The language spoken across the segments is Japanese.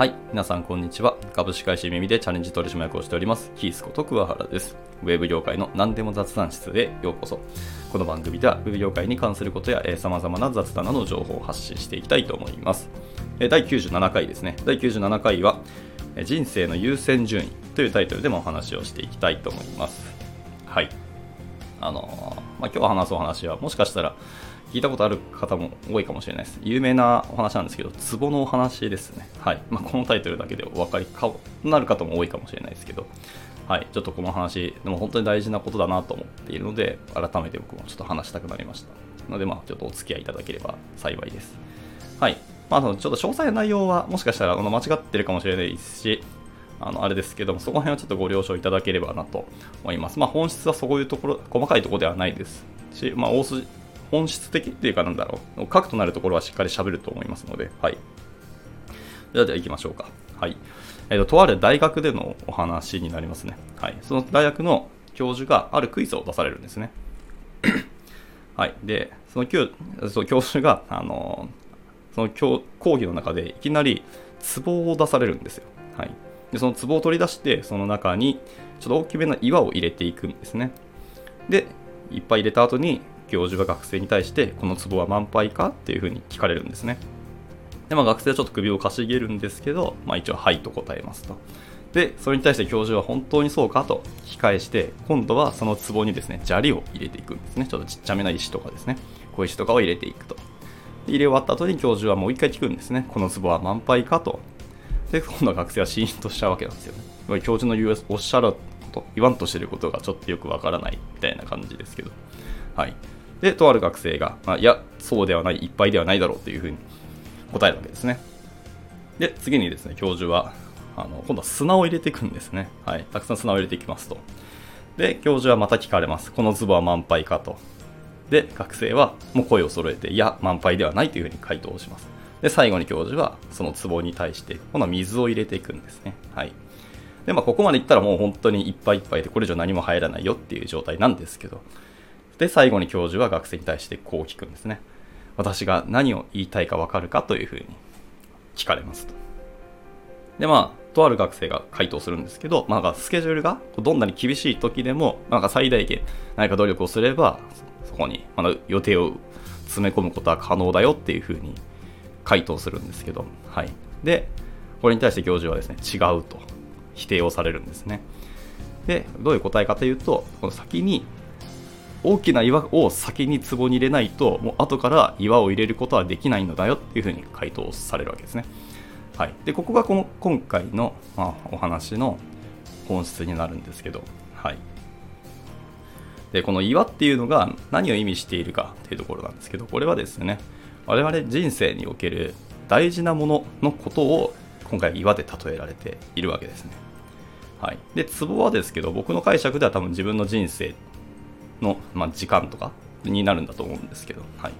はい。皆さん、こんにちは。株式会社耳でチャレンジ取締役をしております、キースこと桑原です。ウェブ業界の何でも雑談室へようこそ。この番組では、ウェブ業界に関することや、えー、様々な雑談などの情報を発信していきたいと思います。えー第97回ですね。第97回は、えー人生の優先順位というタイトルでもお話をしていきたいと思います。はい。あのーまあ、今日話すお話は、もしかしたら、聞いたことある方も多いかもしれないです。有名なお話なんですけど、ツボのお話ですね。はい。まあ、このタイトルだけでお分かりかなる方も多いかもしれないですけど、はい。ちょっとこの話、でも本当に大事なことだなと思っているので、改めて僕もちょっと話したくなりました。ので、ま、ちょっとお付き合いいただければ幸いです。はい。まあ、そのちょっと詳細な内容は、もしかしたらあの間違ってるかもしれないですし、あのあれですけども、そこら辺はちょっとご了承いただければなと思います。まあ、本質はそういうところ、細かいところではないですし、まあ、大筋、本質的っていうかなんだろう、核となるところはしっかり喋ると思いますので、はい。じゃあ、じゃあ行きましょうか。はい。えっ、と、とある大学でのお話になりますね。はい。その大学の教授があるクイズを出されるんですね。はい。で、その教その教授が、あのその教講義の中でいきなり壺を出されるんですよ。はい。で、その壺を取り出して、その中にちょっと大きめな岩を入れていくんですね。で、いっぱい入れた後に、教授が学生に対して、この壺は満杯かっていうふうに聞かれるんですね。で、まあ学生はちょっと首をかしげるんですけど、まあ一応、はいと答えますと。で、それに対して教授は本当にそうかと聞き返して、今度はその壺にですね、砂利を入れていくんですね。ちょっとちっちゃめな石とかですね。小石とかを入れていくと。入れ終わった後に教授はもう一回聞くんですね。この壺は満杯かと。で、今度は学生はシーンとしちゃうわけなんですよね。教授の言うおっしゃること、言わんとしてることがちょっとよくわからないみたいな感じですけど。はい。で、とある学生が、あいや、そうではない、いっぱいではないだろうというふうに答えるわけですね。で、次にですね、教授は、あの今度は砂を入れていくんですね。はい。たくさん砂を入れていきますと。で、教授はまた聞かれます。この壺は満杯かと。で、学生はもう声を揃えて、いや、満杯ではないというふうに回答をします。で、最後に教授はその壺に対して、今度は水を入れていくんですね。はい。で、まあ、ここまでいったらもう本当にいっぱいいっぱいで、これ以上何も入らないよっていう状態なんですけど、で、最後に教授は学生に対してこう聞くんですね。私が何を言いたいかわかるかというふうに聞かれますと。で、まあ、とある学生が回答するんですけど、まあ、スケジュールがどんなに厳しい時でも、なんか最大限何か努力をすれば、そこにまだ予定を詰め込むことは可能だよっていうふうに回答するんですけど、はい。で、これに対して教授はですね、違うと否定をされるんですね。で、どういう答えかというと、この先に大きな岩を先に壺に入れないと、もう後から岩を入れることはできないのだよっていうふうに回答されるわけですね。はい、でここがこの今回の、まあ、お話の本質になるんですけど、はい、でこの岩っていうのが何を意味しているかっていうところなんですけどこれはですね我々人生における大事なもののことを今回岩で例えられているわけですね。はい、で壺はですけど僕の解釈では多分自分の人生の、まあ、時間とかになるんだと思うんですけど、はい、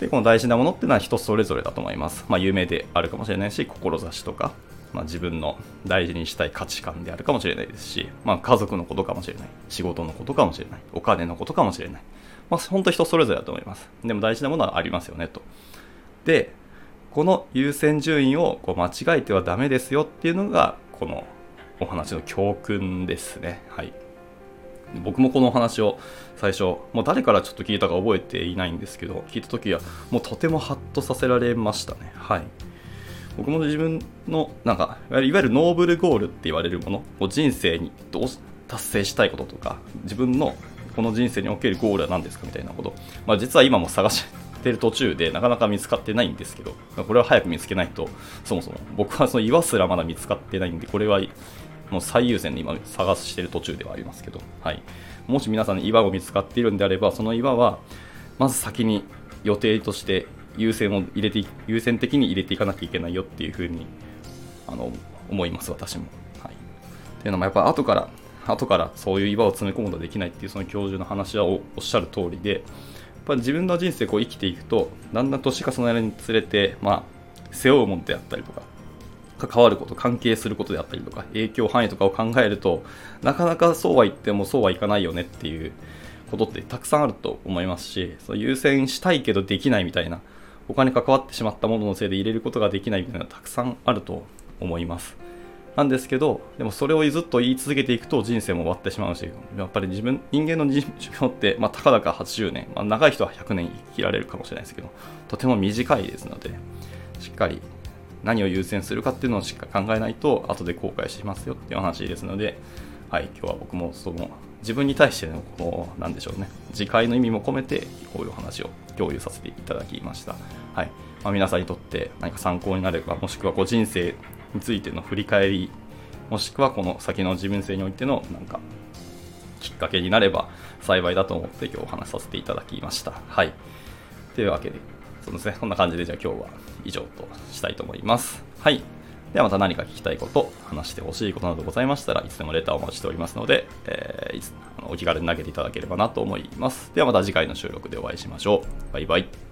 でこの大事なものっていうのは人それぞれだと思います。まあ、有名であるかもしれないし、志とか、まあ、自分の大事にしたい価値観であるかもしれないですし、まあ、家族のことかもしれない、仕事のことかもしれない、お金のことかもしれない。まあ、本当人それぞれだと思います。でも大事なものはありますよね、と。で、この優先順位をこう間違えてはダメですよっていうのが、このお話の教訓ですね。はい。僕もこの話を最初、もう誰からちょっと聞いたか覚えていないんですけど、聞いた時はもうとてもハッとさせられましたね。はい。僕も自分の、なんか、いわゆるノーブルゴールって言われるものを人生にどう達成したいこととか、自分のこの人生におけるゴールは何ですかみたいなこと。まあ実は今も探してる途中でなかなか見つかってないんですけど、これは早く見つけないと、そもそも僕はその岩すらまだ見つかってないんで、これはもう最優先で今探している途中ではありますけど、はい、もし皆さん岩を見つかっているんであれば、その岩はまず先に予定として優先を入れて優先的に入れていかなきゃいけないよっていうふうにあの思います、私も。はい、っていうのもやっぱ後から後からそういう岩を詰め込むことできないっていうその教授の話はおっしゃる通りで、やっぱり自分の人生こう生きていくと、だんだん年重ねるにつれて、まあ、背負うものであったりとか、関わること、関係することであったりとか、影響範囲とかを考えると、なかなかそうは言ってもそうはいかないよねっていうことってたくさんあると思いますし、その優先したいけどできないみたいなお金関わってしまったもののせいで入れることができないみたいなのたくさんあると思います。なんですけど、でもそれをずっと言い続けていくと人生も終わってしまうし、やっぱり自分、人間の寿命って、まあ、たかだか80年、まあ、長い人は100年生きられるかもしれないですけど、とても短いですので、しっかり何を優先するかっていうのをしっかり考えないと、後で後悔しますよっていう話ですので、はい、今日は僕もその自分に対してのこうなんでしょうね。自戒の意味も込めてこういう話を共有させていただきました、はい。まあ、皆さんにとって何か参考になればもしくはこう人生についての振り返りもしくはこの先の自分性においてのなんかきっかけになれば幸いだと思って今日お話しさせていただきました。はい。というわけでそうですねこんな感じでじゃあ今日は以上としたいと思いますはいではまた何か聞きたいこと、話してほしいことなどございましたらいつでもレターをお待ちしておりますので、えー、いつお気軽に投げていただければなと思います。ではまた次回の収録でお会いしましょう。バイバイ。